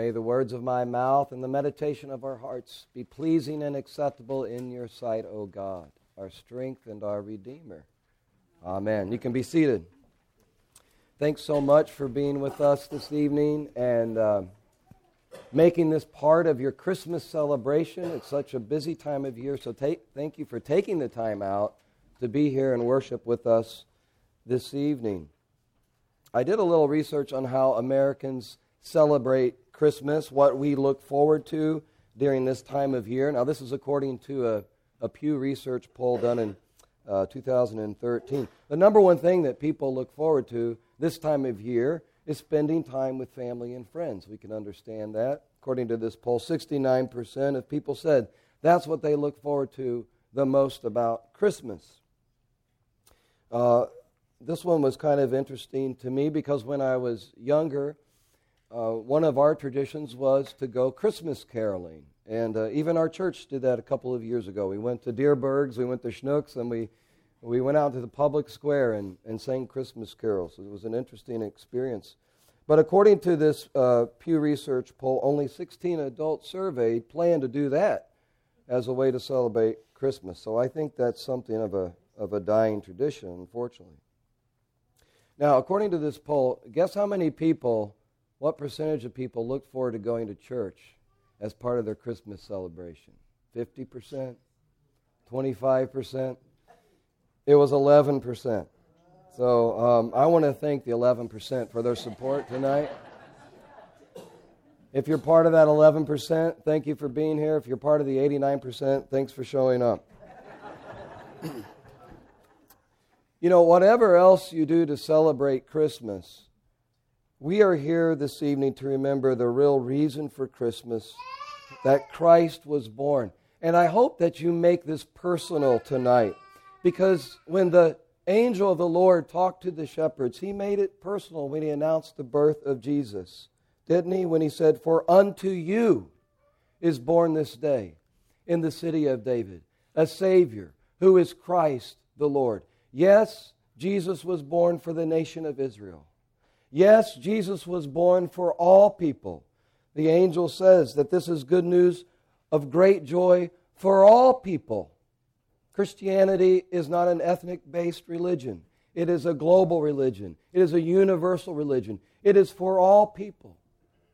May the words of my mouth and the meditation of our hearts be pleasing and acceptable in your sight, O God, our strength and our Redeemer. Amen. You can be seated. Thanks so much for being with us this evening and uh, making this part of your Christmas celebration. It's such a busy time of year, so take, thank you for taking the time out to be here and worship with us this evening. I did a little research on how Americans celebrate Christmas, what we look forward to during this time of year. Now, this is according to a, a Pew Research poll done in uh, 2013. The number one thing that people look forward to this time of year is spending time with family and friends. We can understand that. According to this poll, 69% of people said that's what they look forward to the most about Christmas. Uh, this one was kind of interesting to me because when I was younger, uh, one of our traditions was to go Christmas caroling. And uh, even our church did that a couple of years ago. We went to Dierberg's, we went to Schnucks, and we, we went out to the public square and, and sang Christmas carols. It was an interesting experience. But according to this uh, Pew Research poll, only 16 adults surveyed plan to do that as a way to celebrate Christmas. So I think that's something of a, of a dying tradition, unfortunately. Now, according to this poll, guess how many people what percentage of people look forward to going to church as part of their Christmas celebration? 50%? 25%? It was 11%. So um, I want to thank the 11% for their support tonight. If you're part of that 11%, thank you for being here. If you're part of the 89%, thanks for showing up. you know, whatever else you do to celebrate Christmas, we are here this evening to remember the real reason for Christmas that Christ was born. And I hope that you make this personal tonight because when the angel of the Lord talked to the shepherds, he made it personal when he announced the birth of Jesus. Didn't he? When he said, For unto you is born this day in the city of David a Savior who is Christ the Lord. Yes, Jesus was born for the nation of Israel. Yes, Jesus was born for all people. The angel says that this is good news of great joy for all people. Christianity is not an ethnic based religion, it is a global religion, it is a universal religion. It is for all people.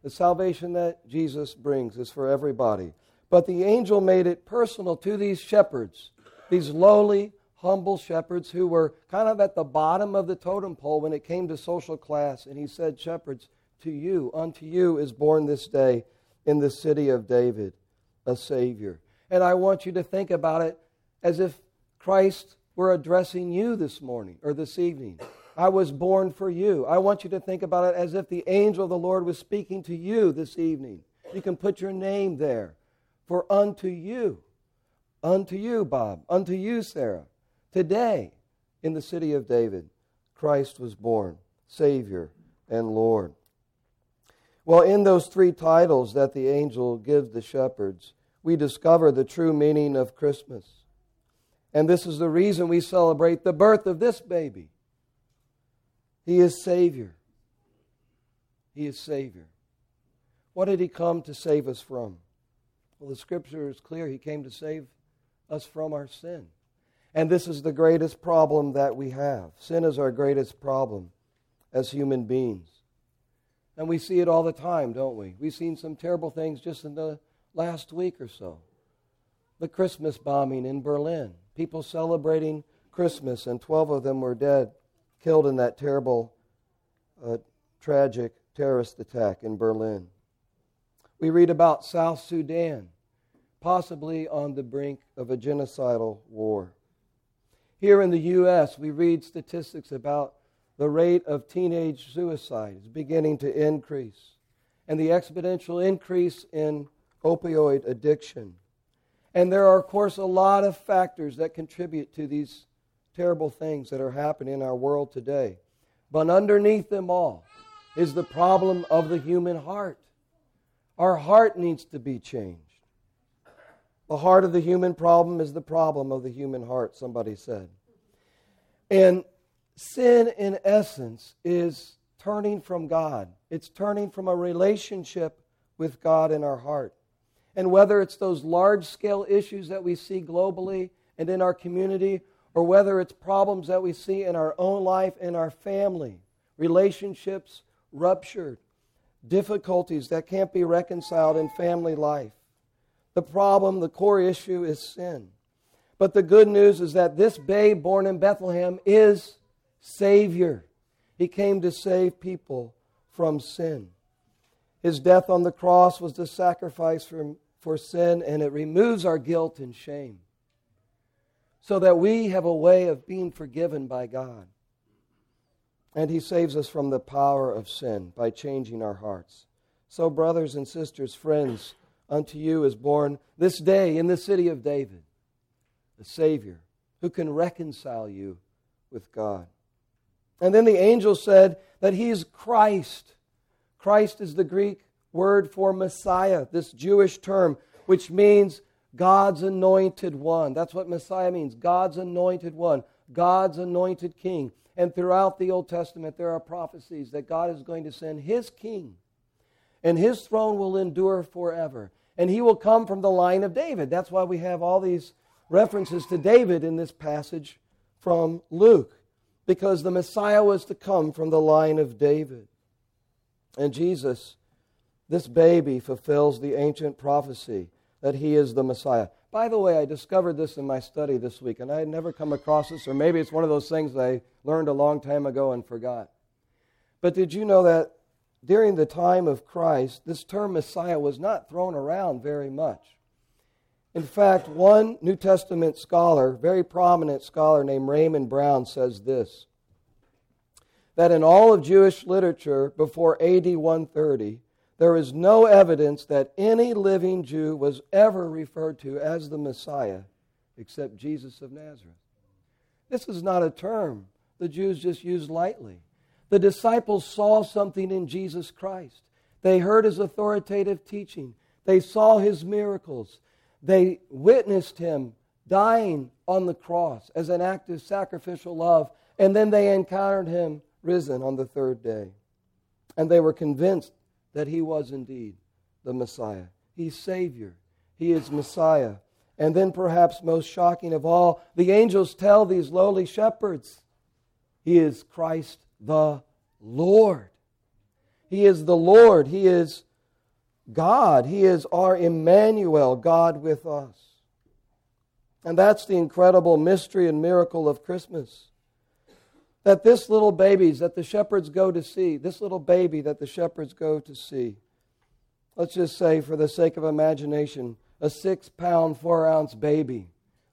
The salvation that Jesus brings is for everybody. But the angel made it personal to these shepherds, these lowly, humble shepherds who were kind of at the bottom of the totem pole when it came to social class. And he said, Shepherds, to you, unto you is born this day in the city of David a Savior. And I want you to think about it as if Christ were addressing you this morning or this evening. I was born for you. I want you to think about it as if the angel of the Lord was speaking to you this evening. You can put your name there. For unto you, unto you, Bob, unto you, Sarah, Today, in the city of David, Christ was born, Savior and Lord. Well, in those three titles that the angel gives the shepherds, we discover the true meaning of Christmas. And this is the reason we celebrate the birth of this baby. He is Savior. He is Savior. What did He come to save us from? Well, the scripture is clear. He came to save us from our sin. And this is the greatest problem that we have. Sin is our greatest problem as human beings. And we see it all the time, don't we? We've seen some terrible things just in the last week or so. The Christmas bombing in Berlin, people celebrating Christmas, and 12 of them were dead, killed in that terrible, uh, tragic terrorist attack in Berlin. We read about South Sudan, possibly on the brink of a genocidal war. Here in the U.S., we read statistics about the rate of teenage suicide is beginning to increase, and the exponential increase in opioid addiction. And there are, of course, a lot of factors that contribute to these terrible things that are happening in our world today. But underneath them all is the problem of the human heart. Our heart needs to be changed. The heart of the human problem is the problem of the human heart, somebody said. And sin, in essence, is turning from God, it's turning from a relationship with God in our heart. And whether it's those large scale issues that we see globally and in our community, or whether it's problems that we see in our own life, in our family, relationships ruptured, difficulties that can't be reconciled in family life. The problem, the core issue is sin. But the good news is that this babe born in Bethlehem is Savior. He came to save people from sin. His death on the cross was the sacrifice for, for sin, and it removes our guilt and shame so that we have a way of being forgiven by God. And He saves us from the power of sin by changing our hearts. So, brothers and sisters, friends, unto you is born this day in the city of David a Savior who can reconcile you with God. And then the angel said that He's Christ. Christ is the Greek word for Messiah, this Jewish term, which means God's anointed one. That's what Messiah means God's anointed one, God's anointed king. And throughout the Old Testament, there are prophecies that God is going to send his king, and his throne will endure forever. And he will come from the line of David. That's why we have all these references to David in this passage from Luke, because the Messiah was to come from the line of David. And Jesus, this baby, fulfills the ancient prophecy that he is the Messiah. By the way, I discovered this in my study this week, and I had never come across this, or maybe it's one of those things I learned a long time ago and forgot. But did you know that during the time of Christ, this term Messiah was not thrown around very much? In fact, one New Testament scholar, very prominent scholar named Raymond Brown, says this that in all of Jewish literature before AD 130, there is no evidence that any living Jew was ever referred to as the Messiah except Jesus of Nazareth. This is not a term the Jews just used lightly. The disciples saw something in Jesus Christ. They heard his authoritative teaching, they saw his miracles, they witnessed him dying on the cross as an act of sacrificial love, and then they encountered him risen on the third day. And they were convinced that he was indeed the Messiah. He's Savior, he is Messiah. And then, perhaps most shocking of all, the angels tell these lowly shepherds, He is Christ the Lord. He is the Lord. He is God. He is our Emmanuel, God with us. And that's the incredible mystery and miracle of Christmas that this little babies that the shepherds go to see, this little baby that the shepherds go to see, let's just say, for the sake of imagination, a six pound, four ounce baby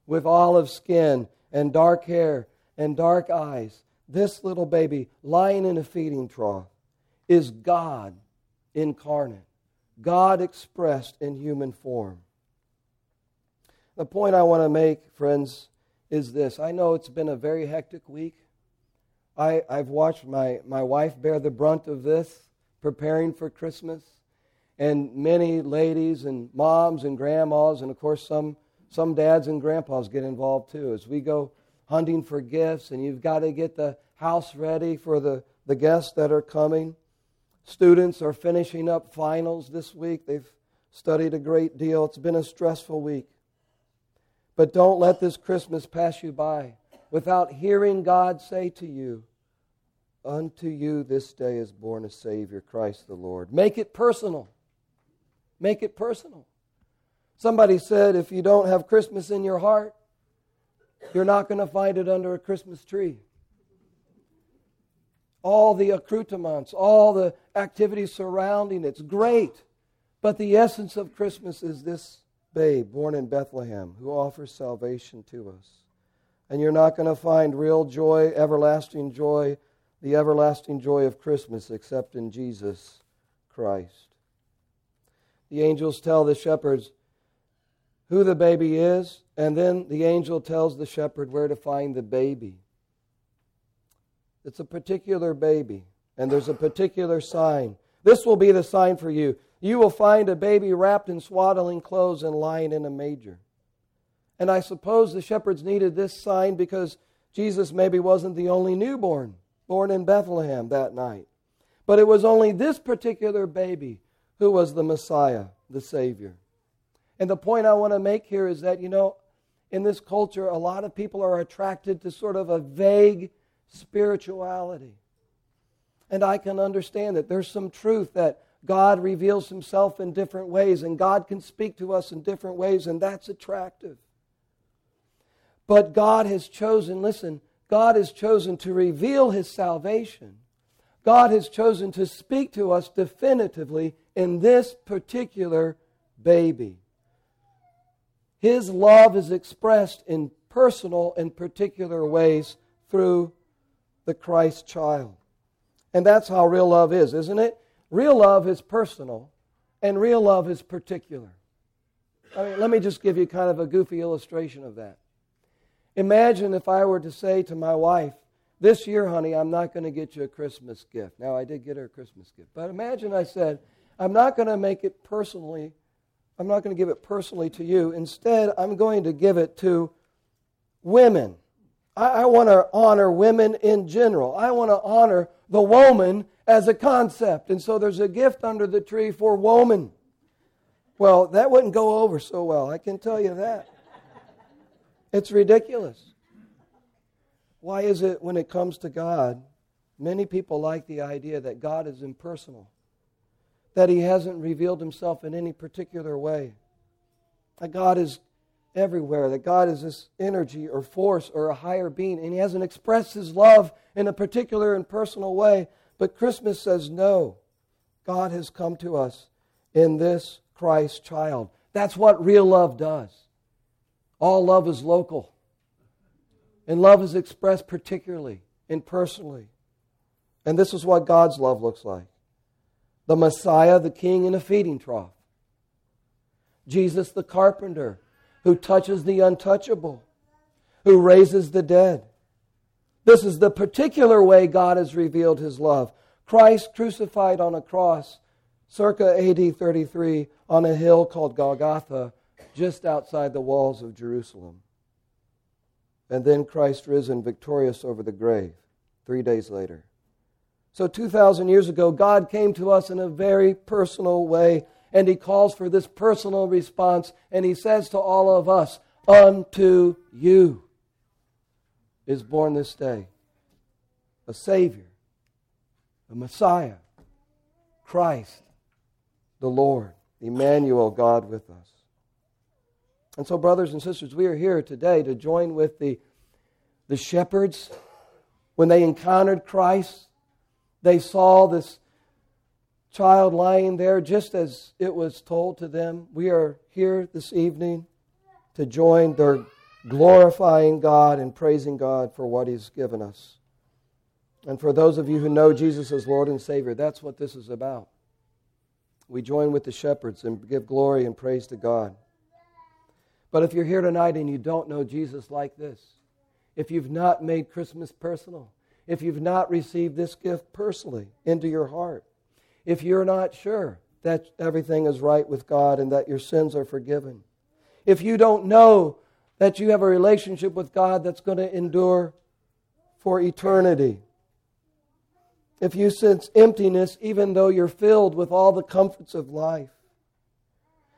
with olive skin and dark hair and dark eyes, this little baby lying in a feeding trough is God incarnate, God expressed in human form. The point I want to make, friends, is this. I know it's been a very hectic week. I, I've watched my, my wife bear the brunt of this, preparing for Christmas, and many ladies and moms and grandmas, and of course some, some dads and grandpas get involved too. As we go hunting for gifts, and you've got to get the house ready for the, the guests that are coming. Students are finishing up finals this week. They've studied a great deal. It's been a stressful week. But don't let this Christmas pass you by without hearing God say to you, Unto you this day is born a Savior, Christ the Lord. Make it personal. Make it personal. Somebody said if you don't have Christmas in your heart, you're not going to find it under a Christmas tree. All the accoutrements, all the activities surrounding it's great. But the essence of Christmas is this babe born in Bethlehem who offers salvation to us. And you're not going to find real joy, everlasting joy, the everlasting joy of Christmas except in Jesus Christ. The angels tell the shepherds who the baby is, and then the angel tells the shepherd where to find the baby. It's a particular baby, and there's a particular sign. This will be the sign for you. You will find a baby wrapped in swaddling clothes and lying in a manger. And I suppose the shepherds needed this sign because Jesus maybe wasn't the only newborn born in Bethlehem that night. But it was only this particular baby who was the Messiah, the Savior. And the point I want to make here is that, you know, in this culture, a lot of people are attracted to sort of a vague spirituality. And I can understand that there's some truth that God reveals himself in different ways and God can speak to us in different ways, and that's attractive. But God has chosen, listen, God has chosen to reveal his salvation. God has chosen to speak to us definitively in this particular baby. His love is expressed in personal and particular ways through the Christ child. And that's how real love is, isn't it? Real love is personal, and real love is particular. I mean, let me just give you kind of a goofy illustration of that. Imagine if I were to say to my wife, This year, honey, I'm not going to get you a Christmas gift. Now, I did get her a Christmas gift. But imagine I said, I'm not going to make it personally I'm not going to give it personally to you. Instead, I'm going to give it to women. I, I want to honor women in general. I want to honor the woman as a concept. And so there's a gift under the tree for woman. Well, that wouldn't go over so well, I can tell you that. It's ridiculous. Why is it when it comes to God, many people like the idea that God is impersonal? that he hasn't revealed himself in any particular way. That God is everywhere, that God is this energy or force or a higher being, and he hasn't expressed his love in a particular and personal way. But Christmas says no. God has come to us in this Christ child. That's what real love does. All love is local. And love is expressed particularly and personally. And this is what God's love looks like the Messiah, the King in a feeding trough. Jesus the carpenter, who touches the untouchable, who raises the dead. This is the particular way God has revealed his love. Christ crucified on a cross, circa AD 33, on a hill called Golgotha, just outside the walls of Jerusalem. And then Christ risen victorious over the grave three days later. So, 2,000 years ago, God came to us in a very personal way, and He calls for this personal response, and He says to all of us, Unto you is born this day a Savior, a Messiah, Christ, the Lord, Emmanuel, God with us. And so, brothers and sisters, we are here today to join with the, the shepherds when they encountered Christ they saw this child lying there just as it was told to them. We are here this evening to join their glorifying God and praising God for what He's given us. And for those of you who know Jesus as Lord and Savior, that's what this is about. We join with the shepherds and give glory and praise to God. But if you're here tonight and you don't know Jesus like this, if you've not made Christmas personal, if you've not received this gift personally into your heart, if you're not sure that everything is right with God and that your sins are forgiven, if you don't know that you have a relationship with God that's going to endure for eternity, if you sense emptiness even though you're filled with all the comforts of life,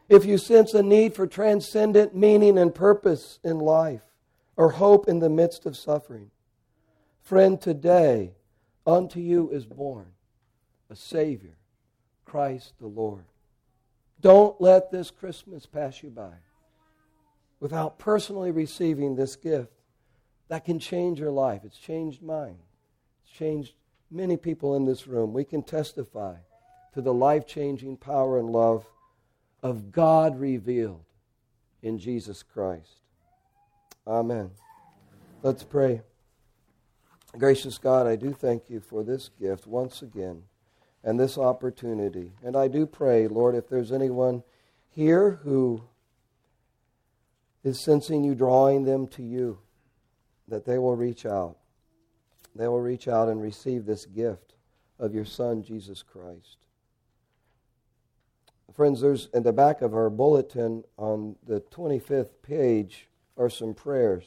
if you sense a need for transcendent meaning and purpose in life or hope in the midst of suffering, Friend, today unto you is born a Savior, Christ the Lord. Don't let this Christmas pass you by without personally receiving this gift that can change your life. It's changed mine, it's changed many people in this room. We can testify to the life changing power and love of God revealed in Jesus Christ. Amen. Let's pray. Gracious God, I do thank you for this gift once again and this opportunity. And I do pray, Lord, if there's anyone here who is sensing you drawing them to you, that they will reach out. They will reach out and receive this gift of your Son, Jesus Christ. Friends, there's in the back of our bulletin on the 25th page are some prayers.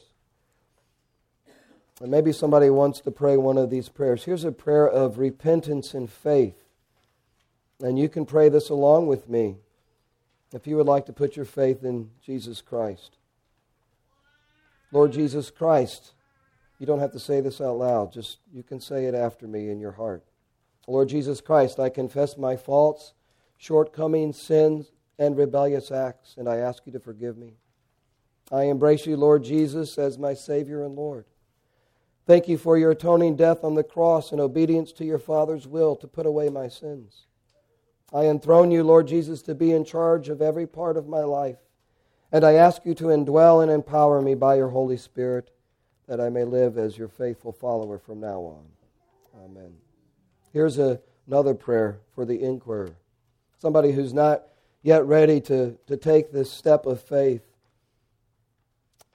And maybe somebody wants to pray one of these prayers. Here's a prayer of repentance and faith. And you can pray this along with me if you would like to put your faith in Jesus Christ. Lord Jesus Christ, you don't have to say this out loud, just you can say it after me in your heart. Lord Jesus Christ, I confess my faults, shortcomings, sins, and rebellious acts, and I ask you to forgive me. I embrace you, Lord Jesus, as my Savior and Lord. Thank you for your atoning death on the cross and obedience to your Father's will to put away my sins. I enthrone you, Lord Jesus, to be in charge of every part of my life, and I ask you to indwell and empower me by your Holy Spirit that I may live as your faithful follower from now on. Amen. Here's a, another prayer for the inquirer somebody who's not yet ready to, to take this step of faith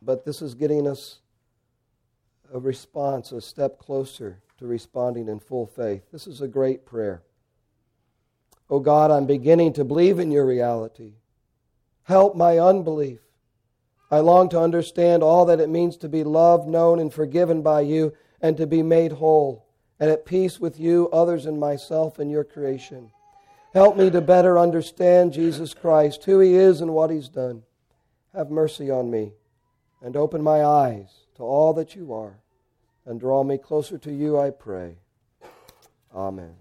but this is getting us a response, a step closer to responding in full faith. This is a great prayer. Oh God, I'm beginning to believe in your reality. Help my unbelief. I long to understand all that it means to be loved, known, and forgiven by you, and to be made whole, and at peace with you, others, and myself and your creation. Help me to better understand Jesus Christ, who he is, and what he's done. Have mercy on me and open my eyes to all that you are, and draw me closer to you, I pray. Amen.